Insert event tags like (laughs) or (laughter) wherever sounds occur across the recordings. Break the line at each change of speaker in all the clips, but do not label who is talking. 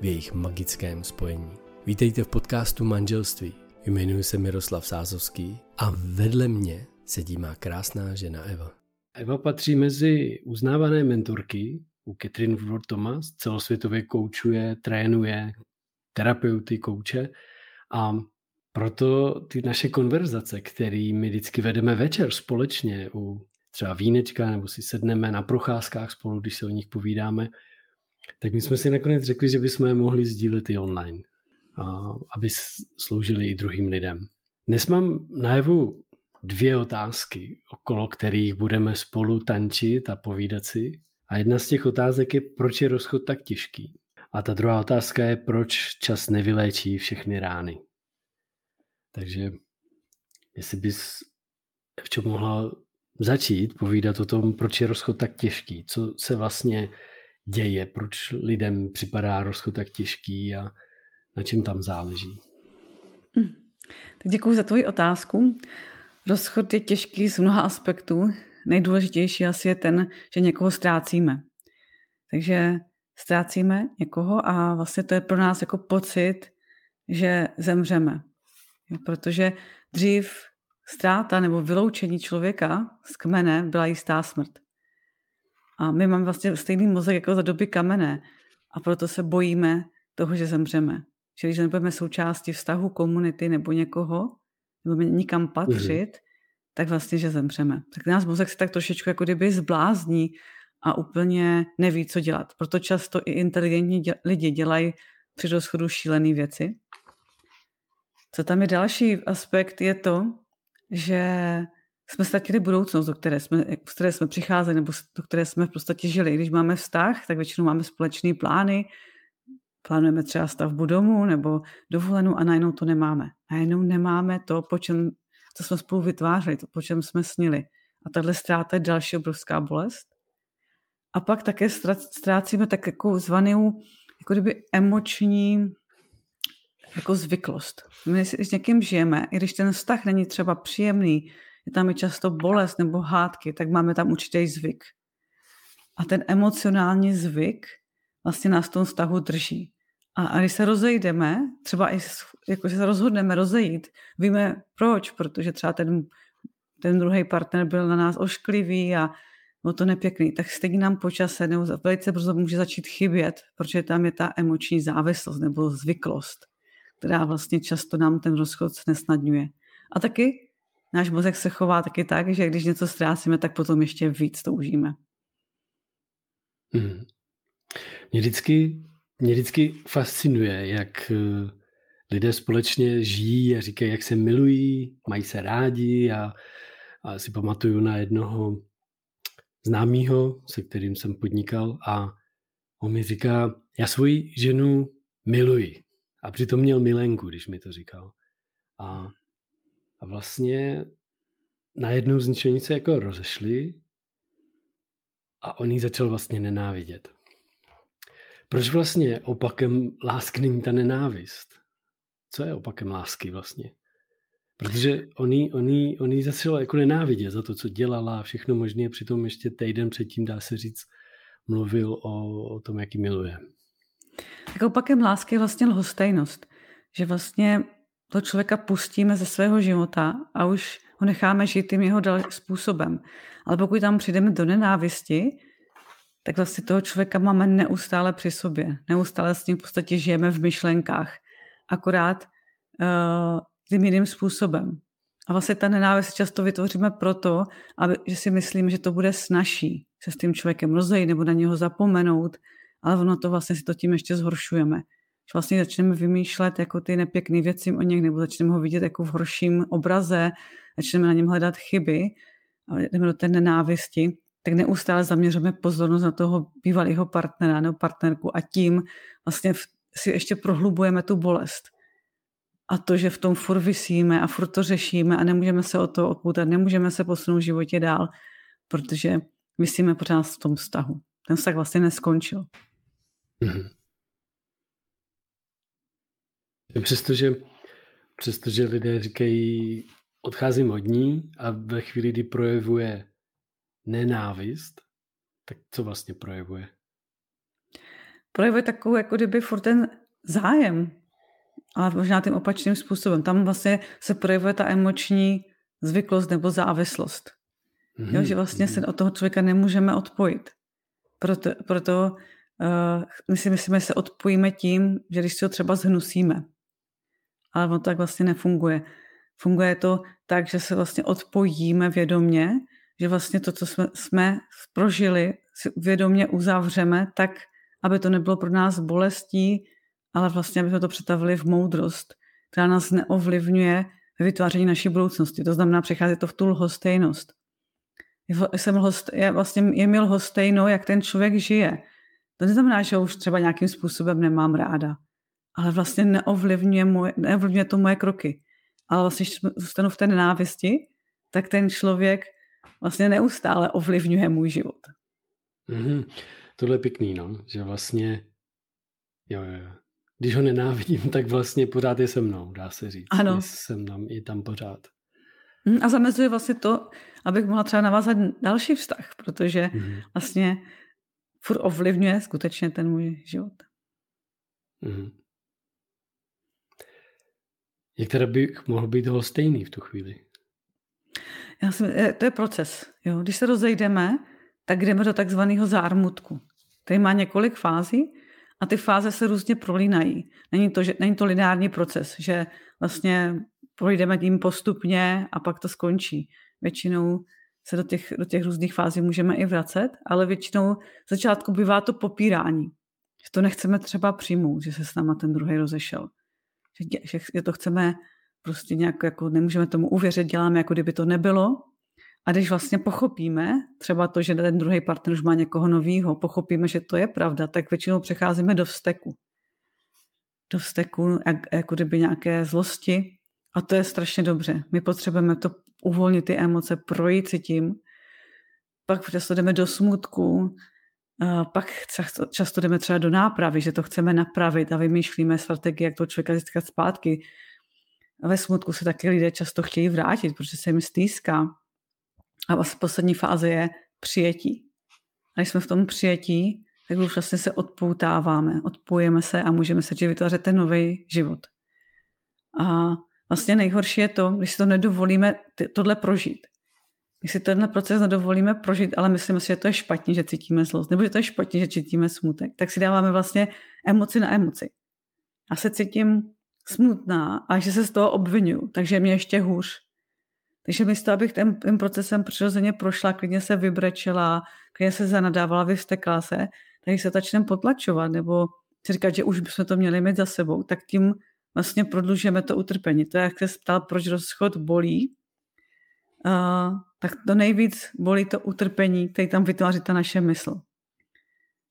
v jejich magickém spojení. Vítejte v podcastu Manželství. Jmenuji se Miroslav Sázovský a vedle mě sedí má krásná žena Eva.
Eva patří mezi uznávané mentorky u Catherine Woodward Thomas, celosvětově koučuje, trénuje terapeuty, kouče a proto ty naše konverzace, které my vždycky vedeme večer společně u třeba vínečka nebo si sedneme na procházkách spolu, když se o nich povídáme, tak my jsme si nakonec řekli, že bychom je mohli sdílet i online, aby sloužili i druhým lidem. Dnes mám najevu dvě otázky, okolo kterých budeme spolu tančit a povídat si. A jedna z těch otázek je, proč je rozchod tak těžký. A ta druhá otázka je, proč čas nevyléčí všechny rány. Takže jestli bys v čem mohla začít povídat o tom, proč je rozchod tak těžký, co se vlastně děje, proč lidem připadá rozchod tak těžký a na čem tam záleží.
Hm. Tak děkuji za tvoji otázku. Rozchod je těžký z mnoha aspektů. Nejdůležitější asi je ten, že někoho ztrácíme. Takže ztrácíme někoho a vlastně to je pro nás jako pocit, že zemřeme. Protože dřív ztráta nebo vyloučení člověka z kmene byla jistá smrt. A my máme vlastně stejný mozek jako za doby kamene a proto se bojíme toho, že zemřeme. Že když nebudeme součástí vztahu, komunity nebo někoho, nebo nikam patřit, mm-hmm. tak vlastně, že zemřeme. Tak nás mozek se tak trošičku jako kdyby zblázní a úplně neví, co dělat. Proto často i inteligentní dě- lidi dělají při rozchodu šílené věci. Co tam je další aspekt, je to, že jsme ztratili budoucnost, do které jsme, z které jsme přicházeli, nebo do které jsme v podstatě žili. Když máme vztah, tak většinou máme společné plány, plánujeme třeba stavbu domu nebo dovolenou a najednou to nemáme. Najednou nemáme to, po čem, co jsme spolu vytvářeli, to, po čem jsme snili. A tahle ztráta je další obrovská bolest. A pak také ztrácíme tak jako zvanou jako kdyby emoční jako zvyklost. My s někým žijeme, i když ten vztah není třeba příjemný, je tam i často bolest nebo hádky, tak máme tam určitý zvyk. A ten emocionální zvyk vlastně nás v tom vztahu drží. A, a když se rozejdeme, třeba i jako se rozhodneme rozejít, víme proč, protože třeba ten, ten druhý partner byl na nás ošklivý a bylo to nepěkný, tak stejně nám počase nebo velice brzo může začít chybět, protože tam je ta emoční závislost nebo zvyklost, která vlastně často nám ten rozchod nesnadňuje. A taky náš mozek se chová taky tak, že když něco ztrácíme, tak potom ještě víc toužíme.
Hmm. Mě vždycky, mě vždycky fascinuje, jak eh, lidé společně žijí a říkají, jak se milují, mají se rádi a, a si pamatuju na jednoho známého, se kterým jsem podnikal a on mi říká, já svoji ženu miluji. A přitom měl milenku, když mi to říkal. A, a vlastně najednou z ničeho se jako rozešli a on ji začal vlastně nenávidět. Proč vlastně opakem lásky není ta nenávist? Co je opakem lásky vlastně? Protože oni, oni, oni začal jako nenávidět za to, co dělala a všechno možné, přitom ještě týden předtím, dá se říct, mluvil o, o tom, jaký miluje.
Tak opakem lásky je vlastně lhostejnost. Že vlastně to člověka pustíme ze svého života a už ho necháme žít tím jeho způsobem. Ale pokud tam přijdeme do nenávisti, tak vlastně toho člověka máme neustále při sobě. Neustále s ním v podstatě žijeme v myšlenkách. Akorát uh, tím jiným způsobem. A vlastně ta nenávist často vytvoříme proto, aby, že si myslíme, že to bude snažší se s tím člověkem rozejít nebo na něho zapomenout, ale ono to vlastně si to tím ještě zhoršujeme. Že vlastně začneme vymýšlet jako ty nepěkné věci o něch, nebo začneme ho vidět jako v horším obraze, začneme na něm hledat chyby, a jdeme do té nenávisti, tak neustále zaměříme pozornost na toho bývalého partnera nebo partnerku a tím vlastně si ještě prohlubujeme tu bolest. A to, že v tom furt vysíme a furt to řešíme a nemůžeme se o to odpoutat, nemůžeme se posunout v životě dál, protože vysíme pořád v tom vztahu. Ten vztah vlastně neskončil. Mm-hmm.
Přestože, přestože lidé říkají, odcházím od ní a ve chvíli, kdy projevuje nenávist, tak co vlastně projevuje?
Projevuje takovou, jako kdyby furt ten zájem, ale možná tím opačným způsobem. Tam vlastně se projevuje ta emoční zvyklost nebo závislost. Mm-hmm. Jo, že vlastně se od toho člověka nemůžeme odpojit. Proto, proto uh, my si myslíme, že se odpojíme tím, že když si ho třeba zhnusíme. Ale on tak vlastně nefunguje. Funguje to tak, že se vlastně odpojíme vědomě, že vlastně to, co jsme, jsme prožili, vědomě uzavřeme tak, aby to nebylo pro nás bolestí, ale vlastně, aby jsme to přetavili v moudrost, která nás neovlivňuje ve vytváření naší budoucnosti. To znamená, přechází to v tu lhostejnost. Jsem lhost, je, vlastně, je mi lhostejno, jak ten člověk žije. To neznamená, že už třeba nějakým způsobem nemám ráda, ale vlastně neovlivňuje, moje, neovlivňuje to moje kroky. Ale vlastně, když zůstanu v té nenávisti, tak ten člověk vlastně neustále ovlivňuje můj život.
Mm-hmm. Tohle je pěkný, no, že vlastně, jo, jo, jo. Když ho nenávidím, tak vlastně pořád je se mnou, dá se říct.
Ano. Je
jsem tam, je tam pořád.
Mm, a zamezuje vlastně to, abych mohla třeba navázat další vztah, protože mm-hmm. vlastně furt ovlivňuje skutečně ten můj život. Mm-hmm.
Jak bych mohl být ho stejný v tu chvíli?
Já si, eh, to je proces. Jo. Když se rozejdeme, tak jdeme do takzvaného zármutku. Který má několik fází a ty fáze se různě prolínají. Není to, že, není to lineární proces, že vlastně projdeme tím postupně a pak to skončí. Většinou se do těch, do těch různých fází můžeme i vracet, ale většinou začátku bývá to popírání. Že to nechceme třeba přijmout, že se s náma ten druhý rozešel. Že, že to chceme prostě nějak jako nemůžeme tomu uvěřit, děláme jako kdyby to nebylo. A když vlastně pochopíme třeba to, že ten druhý partner už má někoho novýho, pochopíme, že to je pravda, tak většinou přecházíme do vzteku. Do vzteku, jak, jako kdyby nějaké zlosti. A to je strašně dobře. My potřebujeme to uvolnit ty emoce, projít si tím. Pak často jdeme do smutku, pak často jdeme třeba do nápravy, že to chceme napravit a vymýšlíme strategie, jak to člověka získat zpátky ve smutku se taky lidé často chtějí vrátit, protože se jim stýská. A vlastně poslední fáze je přijetí. A když jsme v tom přijetí, tak už vlastně se odpoutáváme, odpojeme se a můžeme se vytvářet ten nový život. A vlastně nejhorší je to, když si to nedovolíme tohle prožít. Když si tenhle proces nedovolíme prožít, ale myslíme si, že to je špatně, že cítíme zlost, nebo že to je špatně, že cítíme smutek, tak si dáváme vlastně emoci na emoci. A se cítím smutná a že se z toho obvinuju, takže mě ještě hůř. Takže místo, abych tím procesem přirozeně prošla, klidně se vybrečela, klidně se zanadávala, vystekla se, tak se začneme potlačovat nebo si říkat, že už bychom to měli mít za sebou, tak tím vlastně prodlužujeme to utrpení. To je, jak se ptal, proč rozchod bolí, tak to nejvíc bolí to utrpení, který tam vytváří ta naše mysl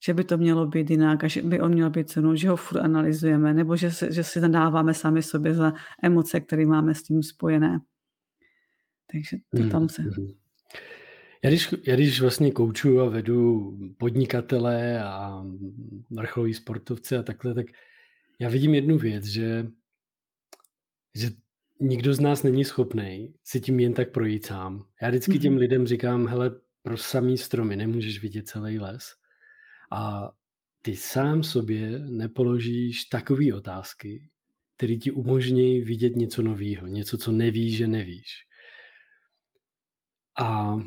že by to mělo být jinak a že by on měl být cenou, že ho furt analyzujeme, nebo že, že si nadáváme sami sobě za emoce, které máme s tím spojené. Takže to hmm, tam se... Hmm.
Já když, já když vlastně koučuju a vedu podnikatele a vrcholový sportovce a takhle, tak já vidím jednu věc, že, že nikdo z nás není schopný si tím jen tak projít sám. Já vždycky těm mhm. lidem říkám, hele, pro samý stromy nemůžeš vidět celý les a ty sám sobě nepoložíš takové otázky, které ti umožní vidět něco nového, něco, co nevíš, že nevíš. A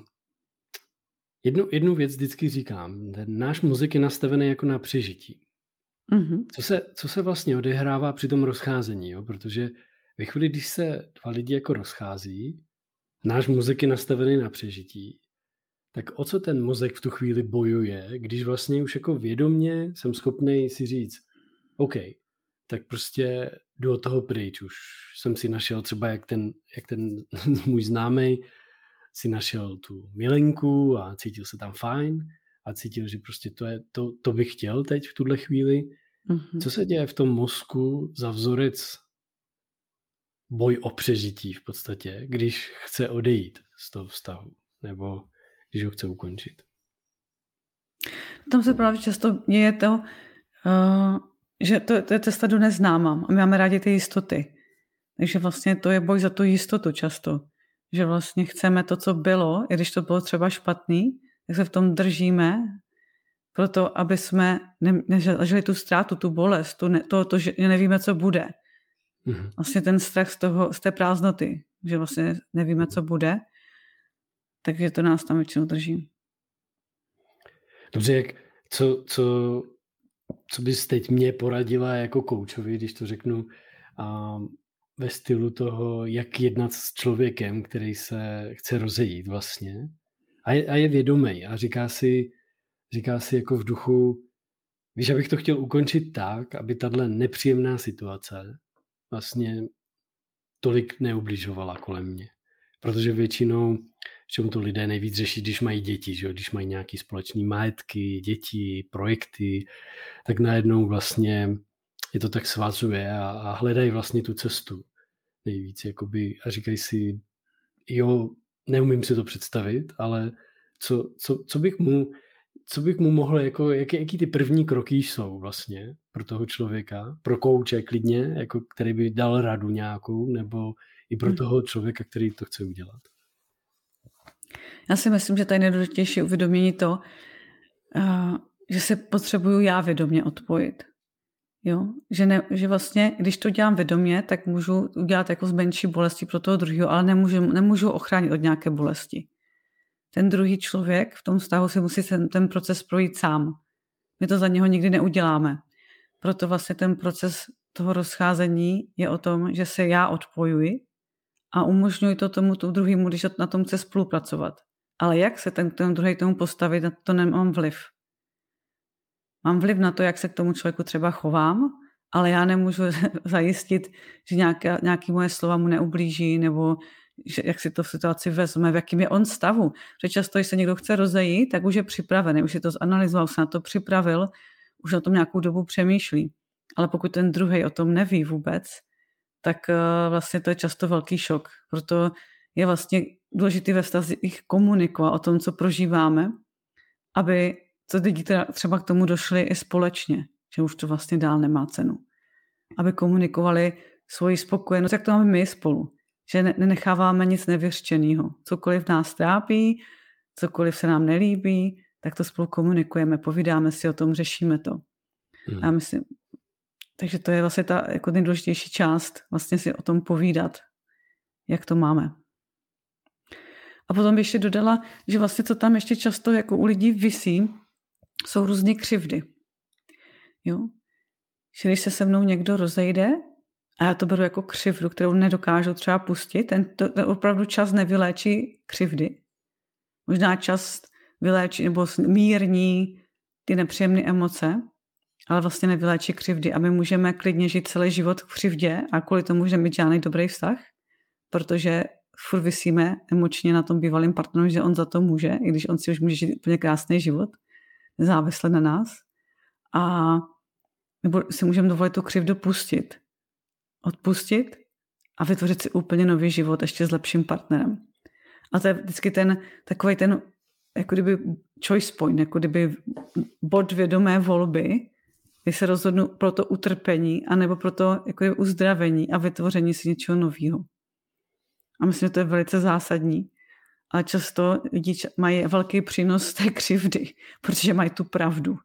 jednu, jednu věc vždycky říkám, ten náš mozek je nastavený jako na přežití. Mm-hmm. Co, se, co se vlastně odehrává při tom rozcházení, jo? protože ve chvíli, když se dva lidi jako rozchází, náš mozek je nastavený na přežití, tak o co ten mozek v tu chvíli bojuje, když vlastně už jako vědomně jsem schopný si říct, OK, tak prostě jdu od toho pryč. Už jsem si našel třeba, jak ten, jak ten (laughs) můj známý si našel tu milenku a cítil se tam fajn a cítil, že prostě to, je, to, to bych chtěl teď v tuhle chvíli. Mm-hmm. Co se děje v tom mozku za vzorec boj o přežití v podstatě, když chce odejít z toho vztahu nebo když ho chce ukončit?
Tam se právě často děje to, uh, že to, to je cesta do neznáma a my máme rádi ty jistoty. Takže vlastně to je boj za tu jistotu často. Že vlastně chceme to, co bylo, i když to bylo třeba špatný, tak se v tom držíme, proto aby jsme ne, nežili tu ztrátu, tu bolest, tu ne, to, to, že nevíme, co bude. Mm-hmm. Vlastně ten strach z, toho, z té prázdnoty, že vlastně nevíme, co bude, takže to nás tam většinou drží.
Dobře, jak, co, co, co bys teď mě poradila jako koučovi, když to řeknu, a ve stylu toho, jak jednat s člověkem, který se chce rozejít vlastně a je, a je vědomý a říká si, říká si jako v duchu, víš, abych to chtěl ukončit tak, aby tahle nepříjemná situace vlastně tolik neubližovala kolem mě. Protože většinou, čemu to lidé nejvíc řeší, když mají děti, že jo? když mají nějaký společný majetky, děti, projekty, tak najednou vlastně je to tak svazuje a, a hledají vlastně tu cestu nejvíc. Jakoby, a říkají si, jo, neumím si to představit, ale co, co, co bych mu co bych mu mohl, jako, jaký, jaký ty první kroky jsou vlastně pro toho člověka, pro kouče klidně, jako, který by dal radu nějakou, nebo i pro hmm. toho člověka, který to chce udělat?
Já si myslím, že tady nejdůležitější uvědomění to, uh, že se potřebuju já vědomě odpojit. Jo? Že, ne, že vlastně, když to dělám vědomě, tak můžu udělat jako z menší bolesti pro toho druhého, ale nemůžu, nemůžu ochránit od nějaké bolesti ten druhý člověk v tom vztahu si musí ten, ten proces projít sám. My to za něho nikdy neuděláme. Proto vlastně ten proces toho rozcházení je o tom, že se já odpojuji a umožňuji to tomu tu druhému, když na tom chce spolupracovat. Ale jak se ten, ten druhý tomu postavit, na to nemám vliv. Mám vliv na to, jak se k tomu člověku třeba chovám, ale já nemůžu (laughs) zajistit, že nějaká, nějaký moje slova mu neublíží nebo že jak si to v situaci vezme, v jakým je on stavu. Protože často, když se někdo chce rozejít, tak už je připravený, už si to zanalizoval, se na to připravil, už na tom nějakou dobu přemýšlí. Ale pokud ten druhý o tom neví vůbec, tak uh, vlastně to je často velký šok. Proto je vlastně důležité ve vztazích komunikovat o tom, co prožíváme, aby co lidi třeba k tomu došli i společně, že už to vlastně dál nemá cenu. Aby komunikovali svoji spokojenost, jak to máme my spolu že nenecháváme nic nevyřčeného. Cokoliv nás trápí, cokoliv se nám nelíbí, tak to spolu komunikujeme, povídáme si o tom, řešíme to. Hmm. A myslím, takže to je vlastně ta jako nejdůležitější část, vlastně si o tom povídat, jak to máme. A potom bych ještě dodala, že vlastně co tam ještě často jako u lidí visí, jsou různé křivdy. Jo? Že když se se mnou někdo rozejde, a já to beru jako křivdu, kterou nedokážu třeba pustit. Ten, to, ten opravdu čas nevyléčí křivdy. Možná čas vyléčí nebo mírní ty nepříjemné emoce, ale vlastně nevyléčí křivdy. A my můžeme klidně žít celý život v křivdě a kvůli tomu můžeme mít žádný dobrý vztah, protože furt vysíme emočně na tom bývalém partneru, že on za to může, i když on si už může žít úplně krásný život, závisle na nás. A nebo si můžeme dovolit tu křivdu pustit odpustit a vytvořit si úplně nový život ještě s lepším partnerem. A to je vždycky ten takový ten, jako kdyby choice point, jako kdyby bod vědomé volby, kdy se rozhodnu pro to utrpení, anebo pro to jako uzdravení a vytvoření si něčeho nového. A myslím, že to je velice zásadní. A často lidi mají velký přínos té křivdy, protože mají tu pravdu.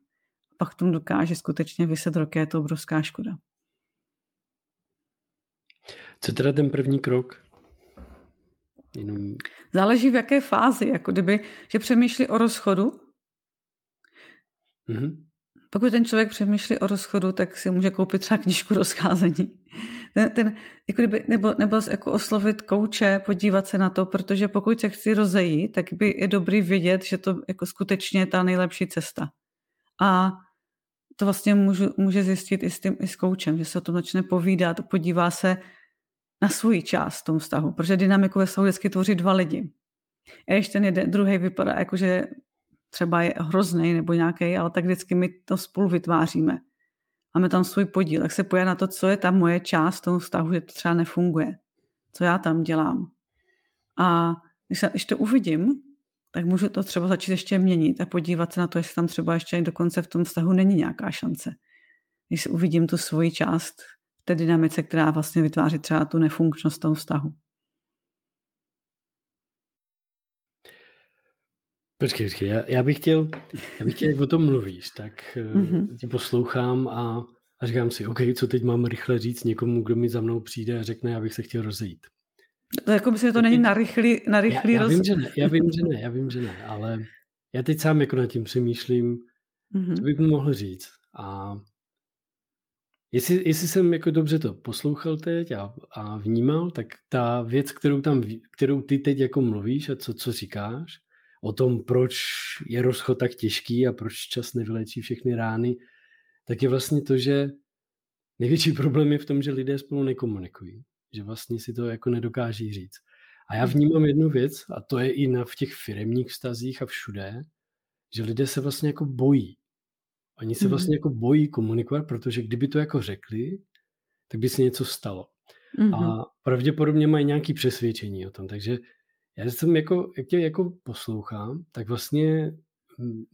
Pak tomu dokáže skutečně vyset roky, je to obrovská škoda.
Co teda ten první krok? Jenom...
Záleží v jaké fázi, jako kdyby, že přemýšlí o rozchodu.
Mm-hmm.
Pokud ten člověk přemýšlí o rozchodu, tak si může koupit třeba knižku rozcházení. Ten, ten, jako kdyby, nebo, nebo jako oslovit kouče, podívat se na to, protože pokud se chci rozejít, tak by je dobrý vědět, že to jako skutečně je ta nejlepší cesta. A to vlastně můžu, může zjistit i s, tím, i s koučem, že se o tom začne povídat, podívá se na svůj část v tom vztahu, protože dynamiku ve vztahu vždycky tvoří dva lidi. A ještě ten jeden, druhý vypadá jako, že třeba je hrozný nebo nějaký, ale tak vždycky my to spolu vytváříme. Máme tam svůj podíl, tak se poje na to, co je ta moje část toho vztahu, že to třeba nefunguje. Co já tam dělám. A když, se, když to uvidím, tak můžu to třeba začít ještě měnit a podívat se na to, jestli tam třeba ještě dokonce v tom vztahu není nějaká šance. Když uvidím tu svoji část v té dynamice, která vlastně vytváří třeba tu nefunkčnost toho vztahu.
Počkej, počkej, já, já, bych chtěl, já bych chtěl, jak o tom mluvíš, tak mm-hmm. tě poslouchám a, a říkám si, OK, co teď mám rychle říct někomu, kdo mi za mnou přijde a řekne, abych se chtěl rozejít.
To jako myslím, že to není na rychlý, na rychlý
já, já, vím, že ne, já vím, že ne, já vím, že ne, ale já teď sám jako nad tím přemýšlím, mm-hmm. co bych mu mohl říct. A jestli, jestli jsem jako dobře to poslouchal teď a, a vnímal, tak ta věc, kterou tam, kterou ty teď jako mluvíš a co, co říkáš, o tom, proč je rozchod tak těžký a proč čas nevylečí všechny rány, tak je vlastně to, že největší (laughs) problém je v tom, že lidé spolu nekomunikují. Že vlastně si to jako nedokáží říct. A já vnímám jednu věc, a to je i na, v těch firemních vztazích a všude, že lidé se vlastně jako bojí. Oni se mhm. vlastně jako bojí komunikovat, protože kdyby to jako řekli, tak by se něco stalo. Mm-hmm. A pravděpodobně mají nějaké přesvědčení o tom. Takže já jsem jako, jak tě jako poslouchám, tak vlastně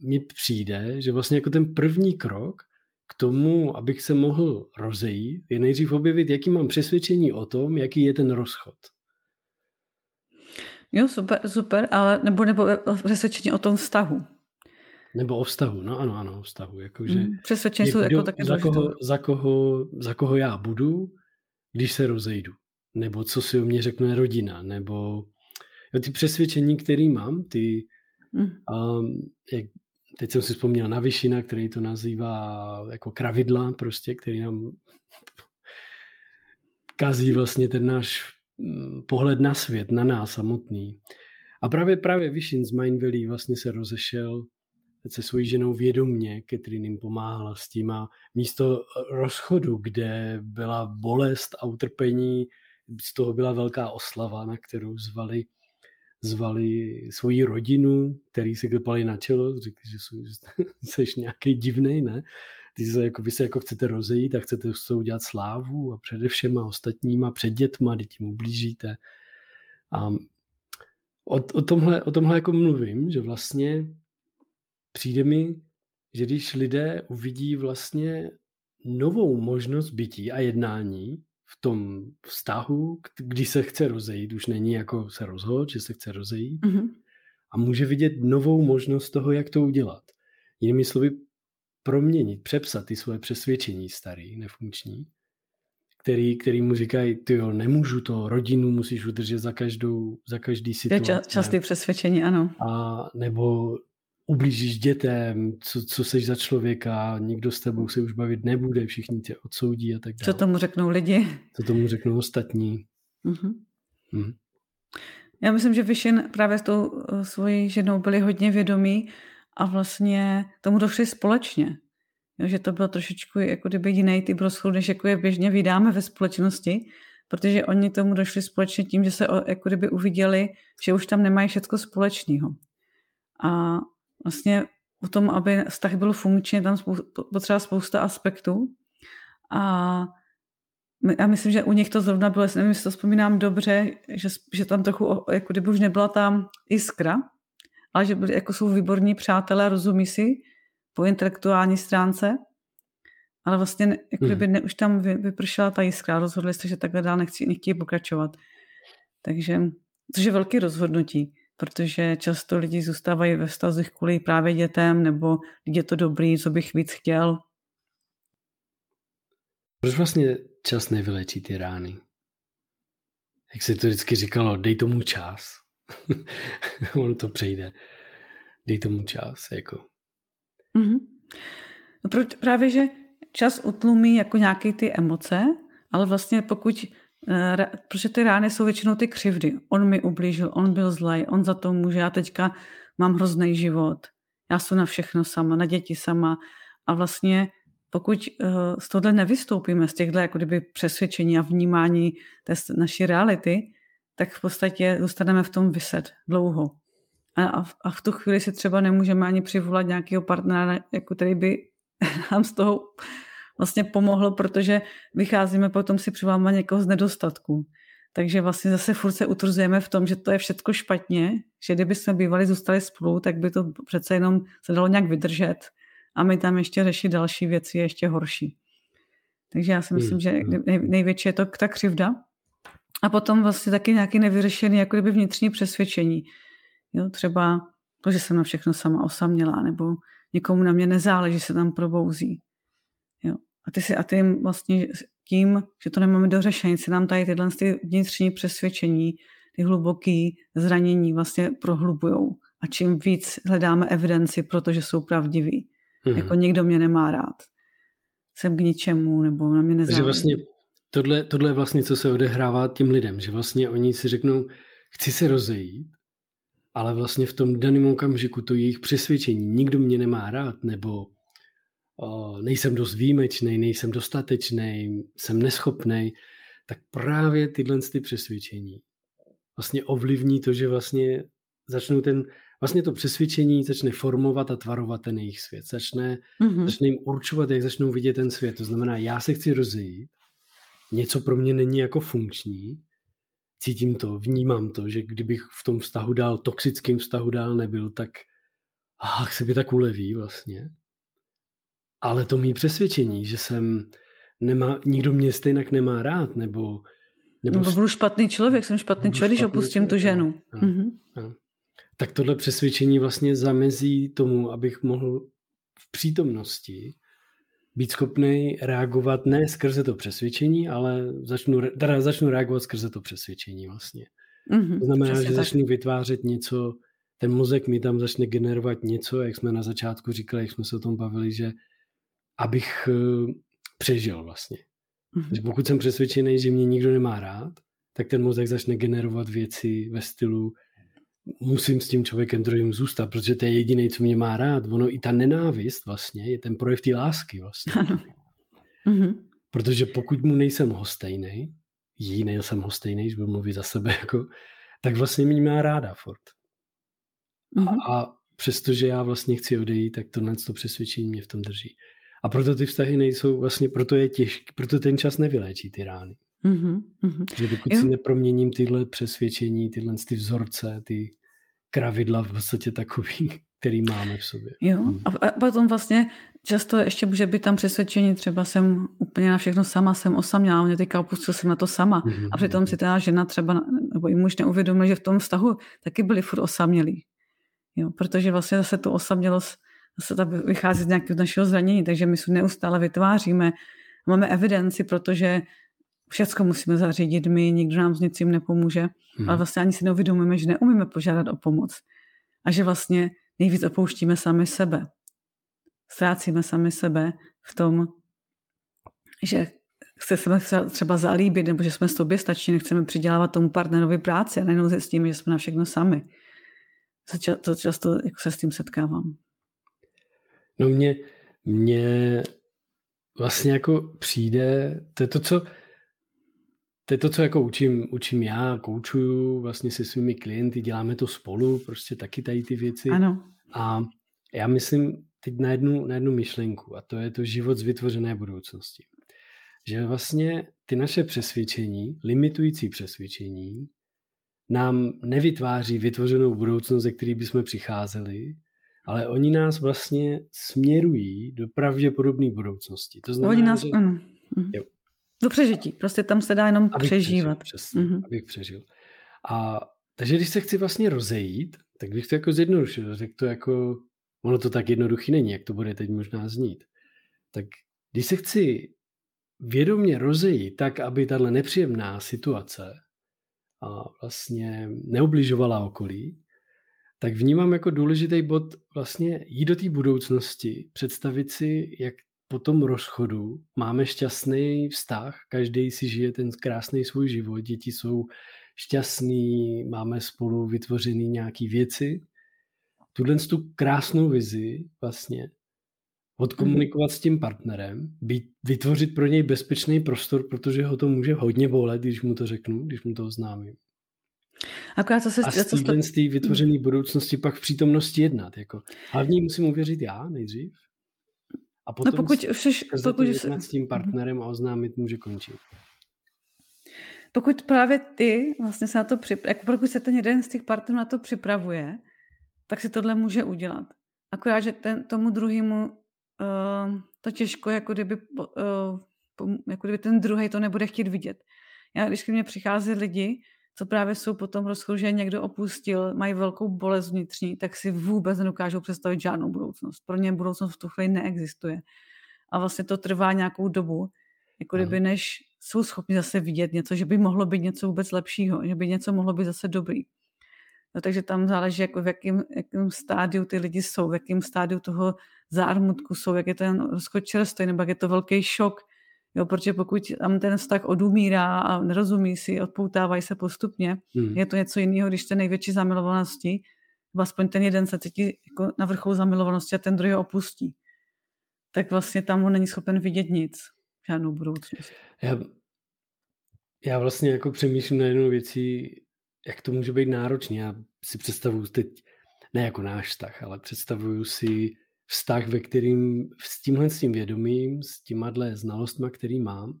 mi přijde, že vlastně jako ten první krok k tomu, abych se mohl rozejít, je nejdřív objevit, jaký mám přesvědčení o tom, jaký je ten rozchod.
Jo, super, super, ale nebo, nebo přesvědčení o tom vztahu.
Nebo o vztahu, no ano, ano, o vztahu. Jakože mm,
přesvědčení jsou jako také
za koho, za, koho, za koho já budu, když se rozejdu. Nebo co si o mě řekne rodina, nebo jo, ty přesvědčení, které mám, ty, mm. um, jak, teď jsem si vzpomněl na Vyšina, který to nazývá jako kravidla prostě, který nám (laughs) kazí vlastně ten náš mm, pohled na svět, na nás samotný. A právě právě Vyšin z Mindvalley vlastně se rozešel se svojí ženou vědomně, Catherine jim pomáhala s tím a místo rozchodu, kde byla bolest a utrpení, z toho byla velká oslava, na kterou zvali zvali svoji rodinu, který se klepali na čelo, řekli, že (laughs) jsi nějaký divný, ne? Ty se, jako, vy se jako chcete rozejít a chcete s tou udělat slávu a především a ostatníma, před dětma, kdy tím ublížíte. A o, o, tomhle, o tomhle jako mluvím, že vlastně přijde mi, že když lidé uvidí vlastně novou možnost bytí a jednání, v tom vztahu, kdy se chce rozejít, už není jako se rozhod, že se chce rozejít mm-hmm. a může vidět novou možnost toho, jak to udělat. Jinými slovy, proměnit, přepsat ty svoje přesvědčení starý, nefunkční, který, který mu říkají, ty jo, nemůžu to, rodinu musíš udržet za každou, za každý situaci.
Je častý přesvědčení, ano.
A nebo ublížíš dětem, co, co seš za člověka, nikdo s tebou se už bavit nebude, všichni tě odsoudí a tak dále.
Co tomu řeknou lidi?
Co tomu řeknou ostatní.
Mm-hmm. Mm. Já myslím, že Vyšin právě s tou eh, svojí ženou byli hodně vědomí a vlastně tomu došli společně. Jo, že to bylo trošičku jako kdyby jiný typ rozchodu, než jako je běžně vydáme ve společnosti, protože oni tomu došli společně tím, že se jako kdyby uviděli, že už tam nemají všechno společného. A vlastně o tom, aby vztah byl funkční, tam potřeba spousta aspektů. A já myslím, že u nich to zrovna bylo, nevím, jestli to vzpomínám dobře, že, že tam trochu, jako kdyby už nebyla tam iskra, ale že byli, jako jsou výborní přátelé, rozumí si po intelektuální stránce, ale vlastně jako kdyby hmm. ne, už tam vy, vypršela ta jiskra, rozhodli jste, že takhle dál nechci, nechtějí pokračovat. Takže, to je velké rozhodnutí protože často lidi zůstávají ve vztazích kvůli právě dětem, nebo je to dobrý, co bych víc chtěl.
Proč vlastně čas nevylečí ty rány? Jak se to vždycky říkalo, dej tomu čas. (laughs) ono to přejde. Dej tomu čas, jako.
Mm-hmm. No proč, právě, že čas utlumí jako nějaké ty emoce, ale vlastně pokud, protože ty rány jsou většinou ty křivdy. On mi ublížil, on byl zlej, on za to může, já teďka mám hrozný život, já jsem na všechno sama, na děti sama a vlastně pokud uh, z tohle nevystoupíme, z těchto jako kdyby přesvědčení a vnímání té naší reality, tak v podstatě zůstaneme v tom vyset dlouho. A, a, v, a v tu chvíli si třeba nemůžeme ani přivolat nějakého partnera, jako který by (laughs) nám z toho vlastně pomohlo, protože vycházíme potom si přivoláme někoho z nedostatku. Takže vlastně zase furt se utrzujeme v tom, že to je všechno špatně, že kdyby jsme bývali zůstali spolu, tak by to přece jenom se dalo nějak vydržet a my tam ještě řešit další věci ještě horší. Takže já si hmm, myslím, že hmm. nej, největší je to ta křivda. A potom vlastně taky nějaký nevyřešený jako kdyby vnitřní přesvědčení. Jo, třeba to, že jsem na všechno sama osamělá, nebo někomu na mě nezáleží, se tam probouzí. A ty si a ty vlastně tím, že to nemáme dořešení, se nám tady tyhle ty vnitřní přesvědčení, ty hluboké zranění vlastně prohlubujou. A čím víc hledáme evidenci, protože jsou pravdiví. Mm-hmm. Jako někdo mě nemá rád. Jsem k ničemu, nebo na mě nezáleží.
Vlastně tohle, tohle je vlastně, co se odehrává tím lidem, že vlastně oni si řeknou, chci se rozejít, ale vlastně v tom daném okamžiku to jejich přesvědčení, nikdo mě nemá rád, nebo o, nejsem dost výjimečný, nejsem dostatečný, jsem neschopný, tak právě tyhle ty přesvědčení vlastně ovlivní to, že vlastně začnou ten, vlastně to přesvědčení začne formovat a tvarovat ten jejich svět. Začne, mm-hmm. začne jim určovat, jak začnou vidět ten svět. To znamená, já se chci rozejít, něco pro mě není jako funkční, cítím to, vnímám to, že kdybych v tom vztahu dál, toxickým vztahu dál nebyl, tak ach, se by tak uleví vlastně. Ale to mý přesvědčení, že jsem nemá, nikdo mě stejně nemá rád, nebo
nebo, nebo budu špatný člověk, jsem špatný člověk, když opustím tu ženu.
Ano, mm-hmm. ano. Tak tohle přesvědčení vlastně zamezí tomu, abych mohl v přítomnosti být schopný reagovat ne skrze to přesvědčení, ale začnu, teda začnu reagovat skrze to přesvědčení vlastně. Mm-hmm, to znamená, že tak. začnu vytvářet něco, ten mozek mi tam začne generovat něco, jak jsme na začátku říkali, jak jsme se o tom bavili, že abych uh, přežil vlastně. Mm-hmm. Že pokud jsem přesvědčený, že mě nikdo nemá rád, tak ten mozek začne generovat věci ve stylu musím s tím člověkem druhým zůstat, protože to je jediný, co mě má rád. Ono i ta nenávist vlastně je ten projev té lásky vlastně. (laughs) Ano. Mm-hmm. Protože pokud mu nejsem hostejný, jí nejsem hostejný, když budu mluvit za sebe, (laughs) jako, tak vlastně mě má ráda furt. Mm-hmm. A, a přestože já vlastně chci odejít, tak tohle to přesvědčení mě v tom drží. A proto ty vztahy nejsou, vlastně proto je těžké, proto ten čas nevyléčí ty rány. Mm-hmm. Že dokud jo. si neproměním tyhle přesvědčení, tyhle ty vzorce, ty kravidla v podstatě takový, (laughs) který máme v sobě.
Jo, hmm. a potom vlastně často ještě může být tam přesvědčení, třeba jsem úplně na všechno sama, jsem osamělá, mě teďka opustil jsem na to sama. Mm-hmm. A přitom si ta žena třeba, nebo i muž neuvědomil, že v tom vztahu taky byli furt osamělí. Jo, protože vlastně zase tu osamělost zase vychází z nějakého našeho zranění, takže my se neustále vytváříme, máme evidenci, protože všechno musíme zařídit my, nikdo nám s ničím nepomůže, hmm. ale vlastně ani si neuvědomujeme, že neumíme požádat o pomoc a že vlastně nejvíc opouštíme sami sebe. Ztrácíme sami sebe v tom, že chceme se třeba zalíbit, nebo že jsme sobě stačí, nechceme přidělávat tomu partnerovi práci a nejenom s tím, že jsme na všechno sami. To často jako se s tím setkávám.
No mě, mě vlastně jako přijde, to je to, co to je to, co jako učím, učím já, koučuju vlastně se svými klienty, děláme to spolu, prostě taky tady ty věci.
Ano.
A já myslím teď na jednu, na jednu myšlenku a to je to život z vytvořené budoucnosti. Že vlastně ty naše přesvědčení, limitující přesvědčení, nám nevytváří vytvořenou budoucnost, ze který bychom přicházeli, ale oni nás vlastně směrují do pravděpodobné budoucnosti.
To znamená, oni nás, že, ano. Mhm. Jo, do přežití. Prostě tam se dá jenom abych přežívat.
Přežil, přesně, mm-hmm. abych přežil. A takže když se chci vlastně rozejít, tak bych to jako zjednodušil. Řekl to jako, ono to tak jednoduchý není, jak to bude teď možná znít. Tak když se chci vědomě rozejít tak, aby tahle nepříjemná situace a vlastně neubližovala okolí, tak vnímám jako důležitý bod vlastně jít do té budoucnosti, představit si, jak po tom rozchodu máme šťastný vztah, každý si žije ten krásný svůj život, děti jsou šťastný, máme spolu vytvořený nějaký věci. Tuhle tu krásnou vizi vlastně odkomunikovat s tím partnerem, být, vytvořit pro něj bezpečný prostor, protože ho to může hodně bolet, když mu to řeknu, když mu to oznámím. Akorát to se, a z téhle z té vytvořené budoucnosti pak v přítomnosti jednat. Jako. Hlavně musím uvěřit já nejdřív. A no, potom no pokud, všeš, pokud jednat s tím partnerem a oznámit může končit.
Pokud právě ty vlastně se na to přip... jako pokud se ten jeden z těch partnerů na to připravuje, tak si tohle může udělat. Akorát, že ten, tomu druhému uh, to těžko, jako kdyby, uh, jako kdyby ten druhý to nebude chtít vidět. Já, když ke mně přichází lidi, co právě jsou potom rozchodu, že někdo opustil, mají velkou bolest vnitřní, tak si vůbec nedokážou představit žádnou budoucnost. Pro ně budoucnost v tu chvíli neexistuje. A vlastně to trvá nějakou dobu, jako kdyby než jsou schopni zase vidět něco, že by mohlo být něco vůbec lepšího, že by něco mohlo být zase dobrý. No, takže tam záleží, jako v jakém, jakém stádiu ty lidi jsou, v jakém stádiu toho zármutku jsou, jak je ten rozchod čerstvý, nebo jak je to velký šok, Jo, protože pokud tam ten vztah odumírá a nerozumí si, odpoutávají se postupně, hmm. je to něco jiného, když ten největší zamilovanosti, aspoň ten jeden se cítí jako na vrcholu zamilovanosti a ten druhý opustí. Tak vlastně tam on není schopen vidět nic, žádnou budoucnost.
Já, já vlastně jako přemýšlím na jednu věcí, jak to může být náročné. Já si představuju teď, ne jako náš vztah, ale představuju si vztah, ve kterým s tímhle s tím vědomím, s těma znalostma, který mám,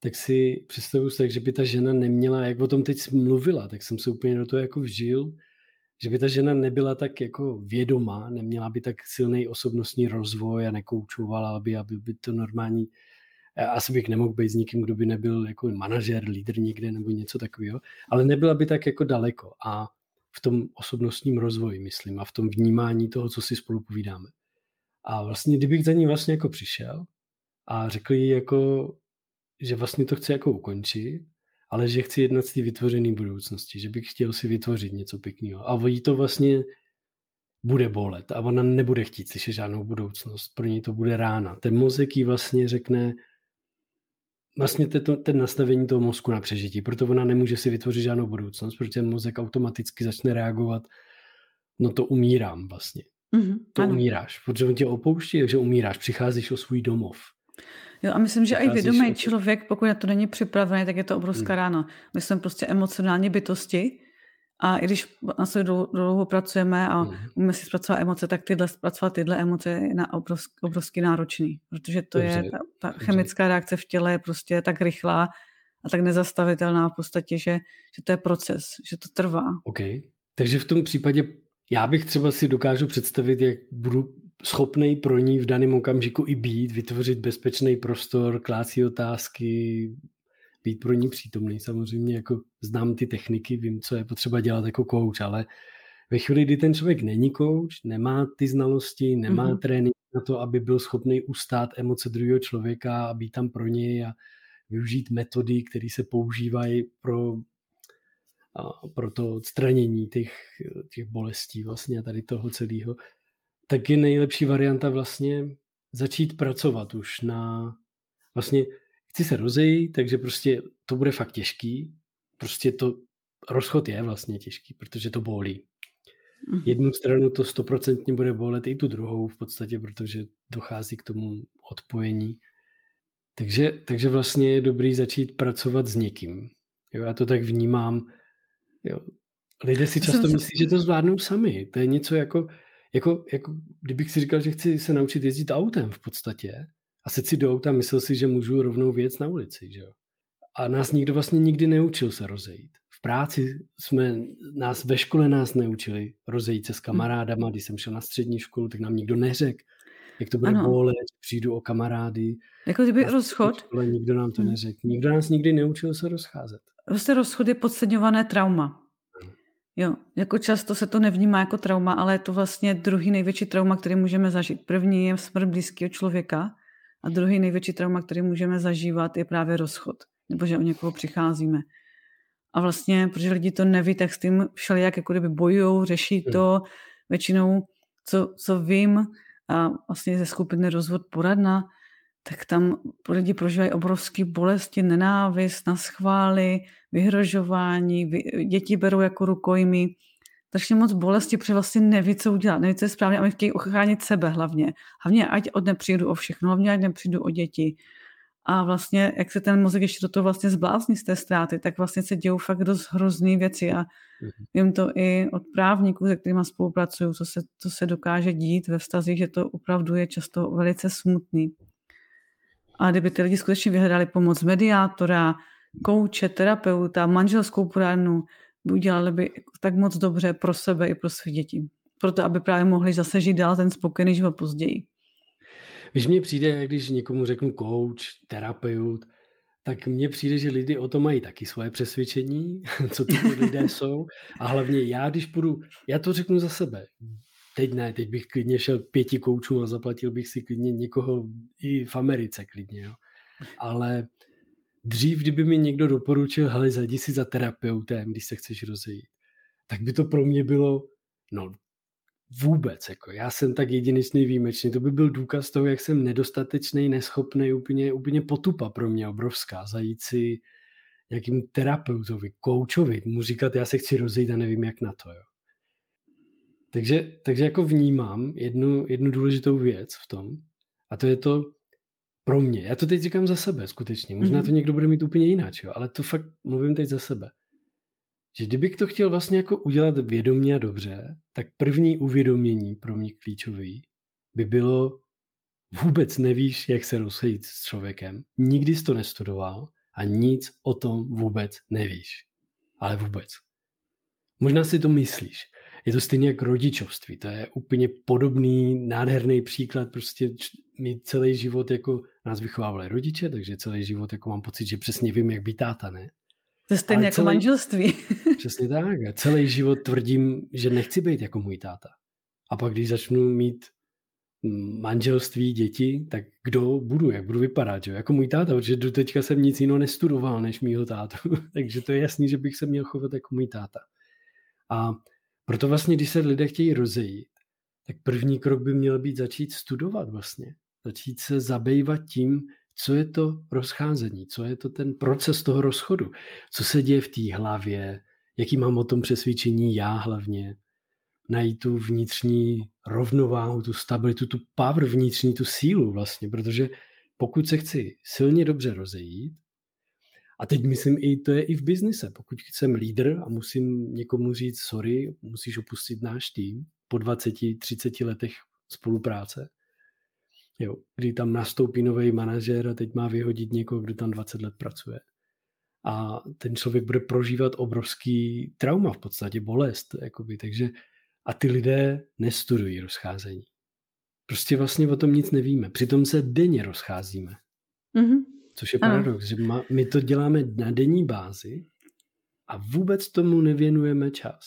tak si představuji tak, že by ta žena neměla, jak o tom teď mluvila, tak jsem se úplně do toho jako vžil, že by ta žena nebyla tak jako vědomá, neměla by tak silný osobnostní rozvoj a nekoučovala by, aby by to normální, asi bych nemohl být s nikým, kdo by nebyl jako manažer, lídr někde nebo něco takového, ale nebyla by tak jako daleko a v tom osobnostním rozvoji, myslím, a v tom vnímání toho, co si spolu povídáme. A vlastně, kdybych za ní vlastně jako přišel a řekl jí jako, že vlastně to chce jako ukončit, ale že chci jednat z té vytvořené budoucnosti, že bych chtěl si vytvořit něco pěkného. A jí to vlastně bude bolet a ona nebude chtít slyšet žádnou budoucnost. Pro ní to bude rána. Ten mozek jí vlastně řekne, vlastně to, ten nastavení toho mozku na přežití, proto ona nemůže si vytvořit žádnou budoucnost, protože ten mozek automaticky začne reagovat, no to umírám vlastně. Mm-hmm, to ano. umíráš, protože on tě opouští, takže umíráš, přicházíš o svůj domov.
Jo, a myslím, že i vědomý o... člověk, pokud na to není připravený, tak je to obrovská mm. rána. My jsme prostě emocionální bytosti a i když na sobě dlouho pracujeme a mm. umíme si zpracovat emoce, tak tyhle, zpracovat tyhle emoce je na obrovsk, obrovsky náročný, protože to Dobře. je, ta, ta chemická reakce v těle je prostě tak rychlá a tak nezastavitelná v podstatě, že, že to je proces, že to trvá.
OK. Takže v tom případě já bych třeba si dokážu představit, jak budu schopný pro ní v daném okamžiku i být, vytvořit bezpečný prostor, klácí otázky, být pro ní přítomný. Samozřejmě jako znám ty techniky, vím, co je potřeba dělat jako coach, ale ve chvíli, kdy ten člověk není coach, nemá ty znalosti, nemá mm-hmm. trénink na to, aby byl schopný ustát emoce druhého člověka a být tam pro něj a využít metody, které se používají pro pro to odstranění těch, těch bolestí vlastně tady toho celého, tak je nejlepší varianta vlastně začít pracovat už na vlastně chci se rozejít, takže prostě to bude fakt těžký. Prostě to rozchod je vlastně těžký, protože to bolí. Mhm. Jednu stranu to stoprocentně bude bolet i tu druhou v podstatě, protože dochází k tomu odpojení. Takže, takže vlastně je dobrý začít pracovat s někým. Jo, já to tak vnímám, Jo. Lidé si často myslí, že to zvládnou sami. To je něco jako, jako, jako, kdybych si říkal, že chci se naučit jezdit autem v podstatě a se si do auta myslel si, že můžu rovnou věc na ulici. Že jo? A nás nikdo vlastně nikdy neučil se rozejít. V práci jsme, nás ve škole nás neučili rozejít se s kamarádama. Když jsem šel na střední školu, tak nám nikdo neřekl, jak to bude bolet, přijdu o kamarády.
Jako kdyby rozchod?
Škole nikdo nám to hmm. neřekl. Nikdo nás nikdy neučil se rozcházet.
Prostě rozchod je podceňované trauma. Jo, jako často se to nevnímá jako trauma, ale je to vlastně druhý největší trauma, který můžeme zažít. První je smrt blízkého člověka a druhý největší trauma, který můžeme zažívat, je právě rozchod, nebo že o někoho přicházíme. A vlastně, protože lidi to neví, tak s tím všelijak jako kdyby bojují, řeší hmm. to. Většinou, co, co vím, a vlastně ze skupiny Rozvod poradna, tak tam lidi prožívají obrovské bolesti, nenávist, na schvály, vyhrožování, vy, děti berou jako rukojmy, strašně moc bolesti, protože vlastně neví, co udělat, neví, co je správně a my chtějí ochránit sebe hlavně. Hlavně, ať od nepřijdu o všechno, hlavně, ať nepřijdu o děti. A vlastně, jak se ten mozek ještě do toho vlastně zblázní z té ztráty, tak vlastně se dějou fakt dost hrozný věci a mm-hmm. vím to i od právníků, se kterými spolupracuju, co se, co se dokáže dít ve vztazích, že to opravdu je často velice smutný. A kdyby ty lidi skutečně vyhledali pomoc mediátora, kouče, terapeuta, manželskou poradnu, udělali by tak moc dobře pro sebe i pro své děti. Proto, aby právě mohli zase žít dál ten spokojený život později.
Víš, mně přijde, když někomu řeknu coach, terapeut, tak mně přijde, že lidi o to mají taky svoje přesvědčení, (laughs) co ty lidé jsou. A hlavně já, když půjdu, já to řeknu za sebe. Teď ne, teď bych klidně šel pěti koučů a zaplatil bych si klidně někoho i v Americe klidně. Jo. Ale dřív, kdyby mi někdo doporučil, hele, zajdi si za terapeutem, když se chceš rozejít, tak by to pro mě bylo, no vůbec, jako já jsem tak jedinečný výjimečný, to by byl důkaz toho, jak jsem nedostatečný, neschopný, úplně, úplně potupa pro mě obrovská, zajít si nějakým terapeutovi, koučovi, mu říkat, já se chci rozejít a nevím, jak na to, jo. Takže, takže jako vnímám jednu, jednu důležitou věc v tom, a to je to, pro mě, já to teď říkám za sebe skutečně, možná mm-hmm. to někdo bude mít úplně jinak, jo, ale to fakt mluvím teď za sebe. Že kdybych to chtěl vlastně jako udělat vědomě a dobře, tak první uvědomění pro mě klíčový by bylo vůbec nevíš, jak se rozejít s člověkem, nikdy jsi to nestudoval a nic o tom vůbec nevíš. Ale vůbec. Možná si to myslíš. Je to stejně jako rodičovství. To je úplně podobný, nádherný příklad. Prostě mi celý život jako nás vychovávali rodiče, takže celý život jako mám pocit, že přesně vím, jak být táta, ne?
To je stejně jako celý, manželství. (laughs)
Přesně tak. Celý život tvrdím, že nechci být jako můj táta. A pak, když začnu mít manželství, děti, tak kdo budu, jak budu vypadat, že? jako můj táta, protože do teďka jsem nic jiného nestudoval než mýho tátu, (laughs) takže to je jasný, že bych se měl chovat jako můj táta. A proto vlastně, když se lidé chtějí rozejít, tak první krok by měl být začít studovat vlastně. Začít se zabývat tím, co je to rozcházení, co je to ten proces toho rozchodu, co se děje v té hlavě, jaký mám o tom přesvědčení já hlavně, najít tu vnitřní rovnováhu, tu stabilitu, tu power vnitřní, tu sílu vlastně, protože pokud se chci silně dobře rozejít, a teď myslím, i to je i v biznise. Pokud jsem lídr a musím někomu říct, sorry, musíš opustit náš tým po 20-30 letech spolupráce, jo, kdy tam nastoupí nový manažer a teď má vyhodit někoho, kdo tam 20 let pracuje. A ten člověk bude prožívat obrovský trauma, v podstatě bolest. Jakoby, takže, a ty lidé nestudují rozcházení. Prostě vlastně o tom nic nevíme. Přitom se denně rozcházíme. Mm-hmm. Což je paradox, že my to děláme na denní bázi a vůbec tomu nevěnujeme čas.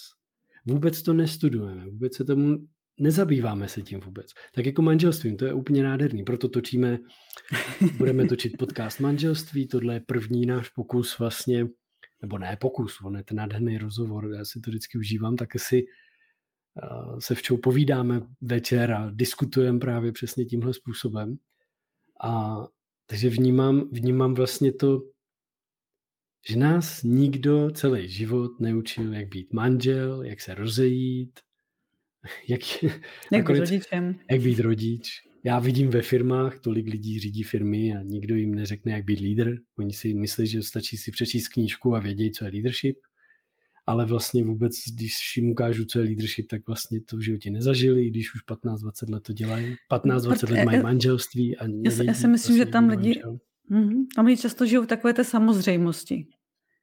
Vůbec to nestudujeme, vůbec se tomu nezabýváme se tím vůbec. Tak jako manželstvím, to je úplně nádherný, proto točíme, budeme točit podcast manželství, tohle je první náš pokus vlastně, nebo ne pokus, on je ten nádherný rozhovor, já si to vždycky užívám, tak si uh, se včou povídáme večer a diskutujeme právě přesně tímhle způsobem. A takže vnímám, vnímám vlastně to, že nás nikdo celý život neučil, jak být manžel, jak se rozejít, (laughs)
jak, jak být rodičem.
Jak být rodič. Já vidím ve firmách, tolik lidí řídí firmy a nikdo jim neřekne, jak být lídr. Oni si myslí, že stačí si přečíst knížku a vědět, co je leadership. Ale vlastně vůbec, když jim ukážu, co je leadership, tak vlastně to v životě nezažili, když už 15-20 let to dělají. 15-20 let mají manželství a
nevědí, já, já si myslím, že tam lidi, mm, tam lidi často žijou v takové té samozřejmosti.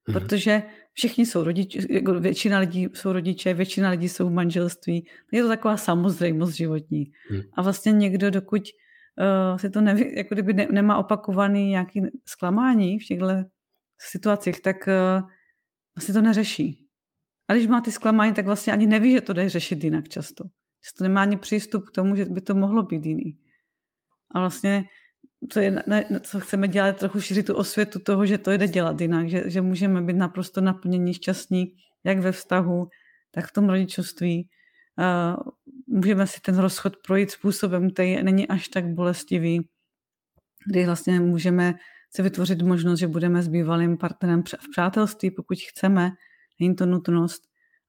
Mhm. Protože všichni jsou rodiče, jako většina lidí jsou rodiče, většina lidí jsou v manželství. Je to taková samozřejmost životní. Hmm. A vlastně někdo, dokud uh, si to neví, jako kdyby ne, nemá opakovaný nějaký zklamání v těchto situacích, tak uh, vlastně to neřeší. A když má ty zklamání, tak vlastně ani neví, že to jde řešit jinak často. Že to nemá ani přístup k tomu, že by to mohlo být jiný. A vlastně co, je, ne, co chceme dělat, trochu šířit tu osvětu toho, že to jde dělat jinak, že, že můžeme být naprosto naplnění, šťastní, jak ve vztahu, tak v tom rodičovství. Uh, můžeme si ten rozchod projít způsobem, který není až tak bolestivý, kdy vlastně můžeme si vytvořit možnost, že budeme s bývalým partnerem v přátelství, pokud chceme, není to nutnost,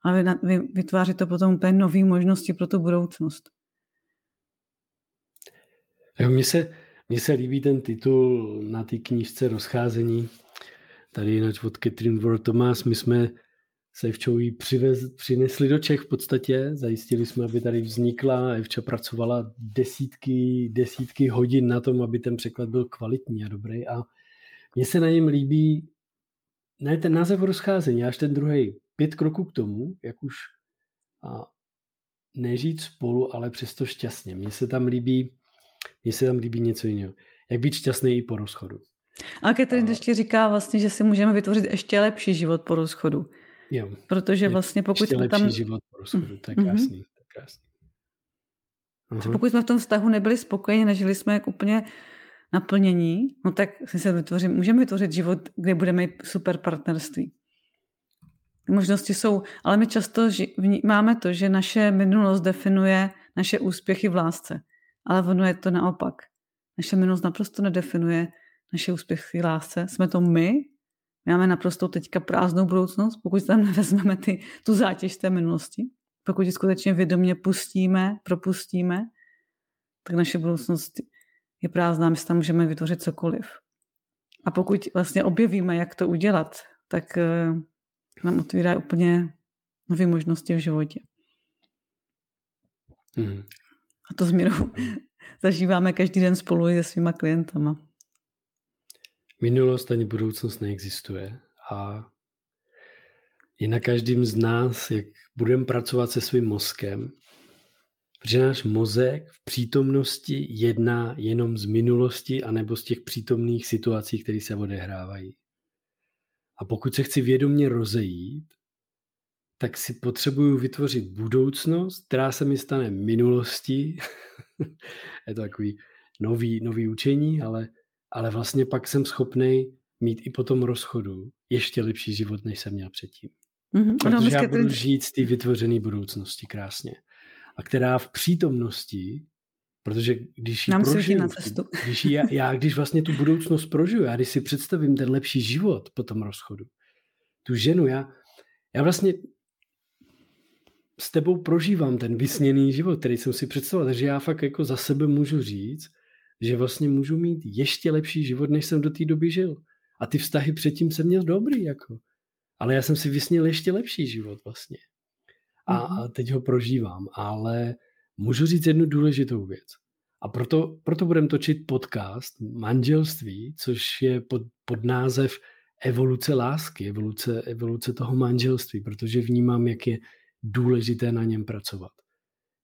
ale vytváří to potom úplně nové možnosti pro tu budoucnost.
Mně se, mně se líbí ten titul na té knížce Rozcházení. Tady jinak od Catherine Ward Thomas. My jsme se Evčou přivez, přinesli do Čech v podstatě. Zajistili jsme, aby tady vznikla. Evča pracovala desítky, desítky hodin na tom, aby ten překlad byl kvalitní a dobrý. A mně se na něm líbí ne ten název rozcházení, až ten druhý. Pět kroků k tomu, jak už a nežít spolu, ale přesto šťastně. Mně se tam líbí mně se tam líbí něco jiného. Jak být šťastný i po rozchodu.
A Catherine a... ještě říká vlastně, že si můžeme vytvořit ještě lepší život po rozchodu.
Jo.
Protože vlastně pokud
ještě
jsme
lepší
tam...
život po rozchodu, to je krásný. Mm-hmm. To je krásný.
Uh-huh. Pokud jsme v tom vztahu nebyli spokojeni, nežili jsme jak úplně naplnění, no tak si se vytvořím, můžeme vytvořit život, kde budeme mít super partnerství. Možnosti jsou, ale my často máme to, že naše minulost definuje naše úspěchy v lásce. Ale ono je to naopak. Naše minulost naprosto nedefinuje naše úspěchy v lásce. Jsme to my, my máme naprosto teďka prázdnou budoucnost, pokud tam (laughs) nevezmeme ty, tu zátěž té minulosti. Pokud ji skutečně vědomě pustíme, propustíme, tak naše budoucnost je prázdná, my si tam můžeme vytvořit cokoliv. A pokud vlastně objevíme, jak to udělat, tak uh, nám otvírá úplně nové možnosti v životě.
Hmm.
A to změnu (laughs) zažíváme každý den spolu se svýma klientama.
Minulost ani budoucnost neexistuje a je na každém z nás, jak budeme pracovat se svým mozkem, protože náš mozek v přítomnosti jedná jenom z minulosti anebo z těch přítomných situací, které se odehrávají. A pokud se chci vědomě rozejít, tak si potřebuju vytvořit budoucnost, která se mi stane minulostí. (laughs) je to takový nový, nový učení, ale, ale vlastně pak jsem schopný mít i po tom rozchodu ještě lepší život, než jsem měl předtím. Mm-hmm. Protože já budu žít z té vytvořené budoucnosti krásně. A která v přítomnosti, protože když ji prožiju, na cestu. (laughs) když já, já, když vlastně tu budoucnost prožiju, já když si představím ten lepší život po tom rozchodu, tu ženu, já, já vlastně s tebou prožívám ten vysněný život, který jsem si představoval. Takže já fakt jako za sebe můžu říct, že vlastně můžu mít ještě lepší život, než jsem do té doby žil. A ty vztahy předtím jsem měl dobrý, jako. Ale já jsem si vysněl ještě lepší život vlastně. A, mm-hmm. a teď ho prožívám. Ale můžu říct jednu důležitou věc. A proto, proto budeme točit podcast Manželství, což je pod, pod název Evoluce lásky, evoluce, evoluce toho manželství, protože vnímám, jak je důležité na něm pracovat.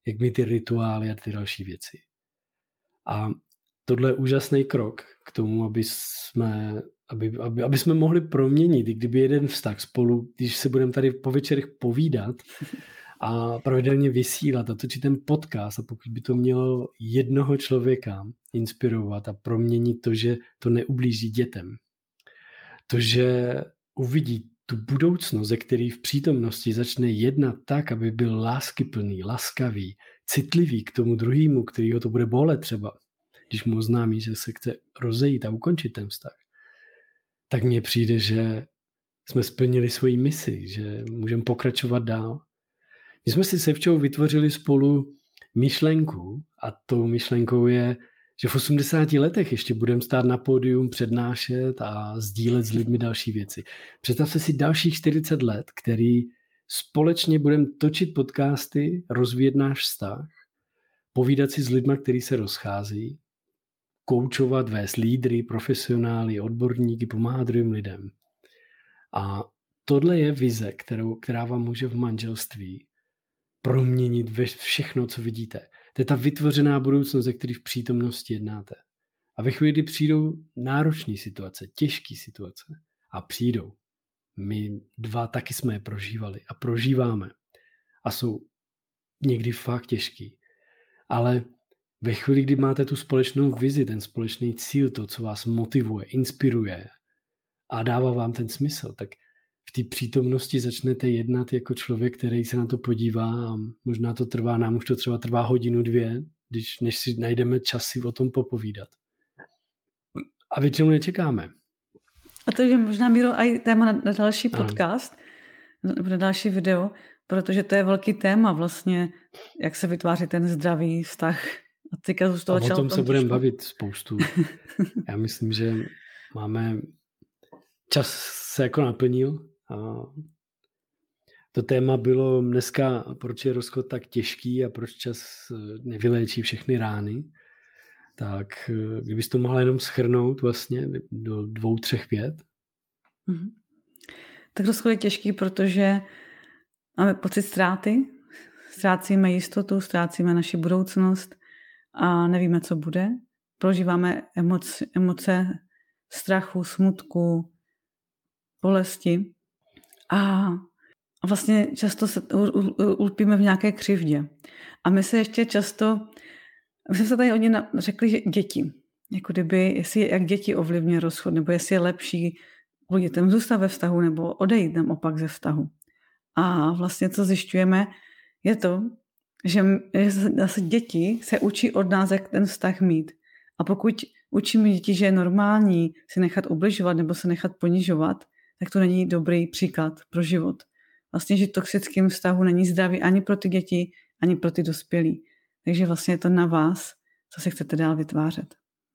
Jak mi ty rituály a ty další věci. A tohle je úžasný krok k tomu, aby jsme, aby, aby, aby jsme mohli proměnit, i kdyby jeden vztah spolu, když se budeme tady po večerech povídat a pravidelně vysílat a točit ten podcast a pokud by to mělo jednoho člověka inspirovat a proměnit to, že to neublíží dětem, to, že uvidí tu budoucnost, ze který v přítomnosti začne jednat tak, aby byl láskyplný, laskavý, citlivý k tomu druhému, který ho to bude bolet třeba, když mu oznámí, že se chce rozejít a ukončit ten vztah, tak mně přijde, že jsme splnili svoji misi, že můžeme pokračovat dál. My jsme si se včou vytvořili spolu myšlenku a tou myšlenkou je že v 80 letech ještě budeme stát na pódium, přednášet a sdílet s lidmi další věci. Představte si dalších 40 let, který společně budeme točit podcasty, rozvíjet náš vztah, povídat si s lidmi, kteří se rozchází, koučovat, vést lídry, profesionály, odborníky, pomáhat druhým lidem. A tohle je vize, kterou, která vám může v manželství proměnit ve všechno, co vidíte. To je ta vytvořená budoucnost, ze který v přítomnosti jednáte. A ve chvíli, kdy přijdou náročné situace, těžké situace, a přijdou, my dva taky jsme je prožívali a prožíváme. A jsou někdy fakt těžký. Ale ve chvíli, kdy máte tu společnou vizi, ten společný cíl, to, co vás motivuje, inspiruje a dává vám ten smysl, tak v té přítomnosti začnete jednat jako člověk, který se na to podívá a možná to trvá, nám už to třeba trvá hodinu, dvě, když, než si najdeme čas si o tom popovídat. A většinou nečekáme.
A to je možná, Míro, i téma na, na další podcast, nebo na další video, protože to je velký téma vlastně, jak se vytváří ten zdravý vztah.
A, teďka z toho a o tom se budeme bavit spoustu. (laughs) Já myslím, že máme čas se jako naplnil a to téma bylo dneska, proč je rozchod tak těžký a proč čas nevyléčí všechny rány. Tak kdybys to mohla jenom schrnout vlastně do dvou, třech vět. Mm-hmm.
Tak rozchod je těžký, protože máme pocit ztráty, ztrácíme jistotu, ztrácíme naši budoucnost a nevíme, co bude. Prožíváme emoce, emoce strachu, smutku, bolesti a vlastně často se ulpíme v nějaké křivdě. A my se ještě často, my jsme se tady hodně řekli, že děti, jako kdyby, jestli jak děti ovlivňuje rozchod, nebo jestli je lepší kvůli dětem zůstat ve vztahu, nebo odejít tam opak ze vztahu. A vlastně co zjišťujeme, je to, že zase děti se učí od nás, jak ten vztah mít. A pokud učíme děti, že je normální si nechat ubližovat nebo se nechat ponižovat, tak to není dobrý příklad pro život. Vlastně, že toxickým vztahu není zdravý ani pro ty děti, ani pro ty dospělí. Takže vlastně je to na vás, co se chcete dál vytvářet.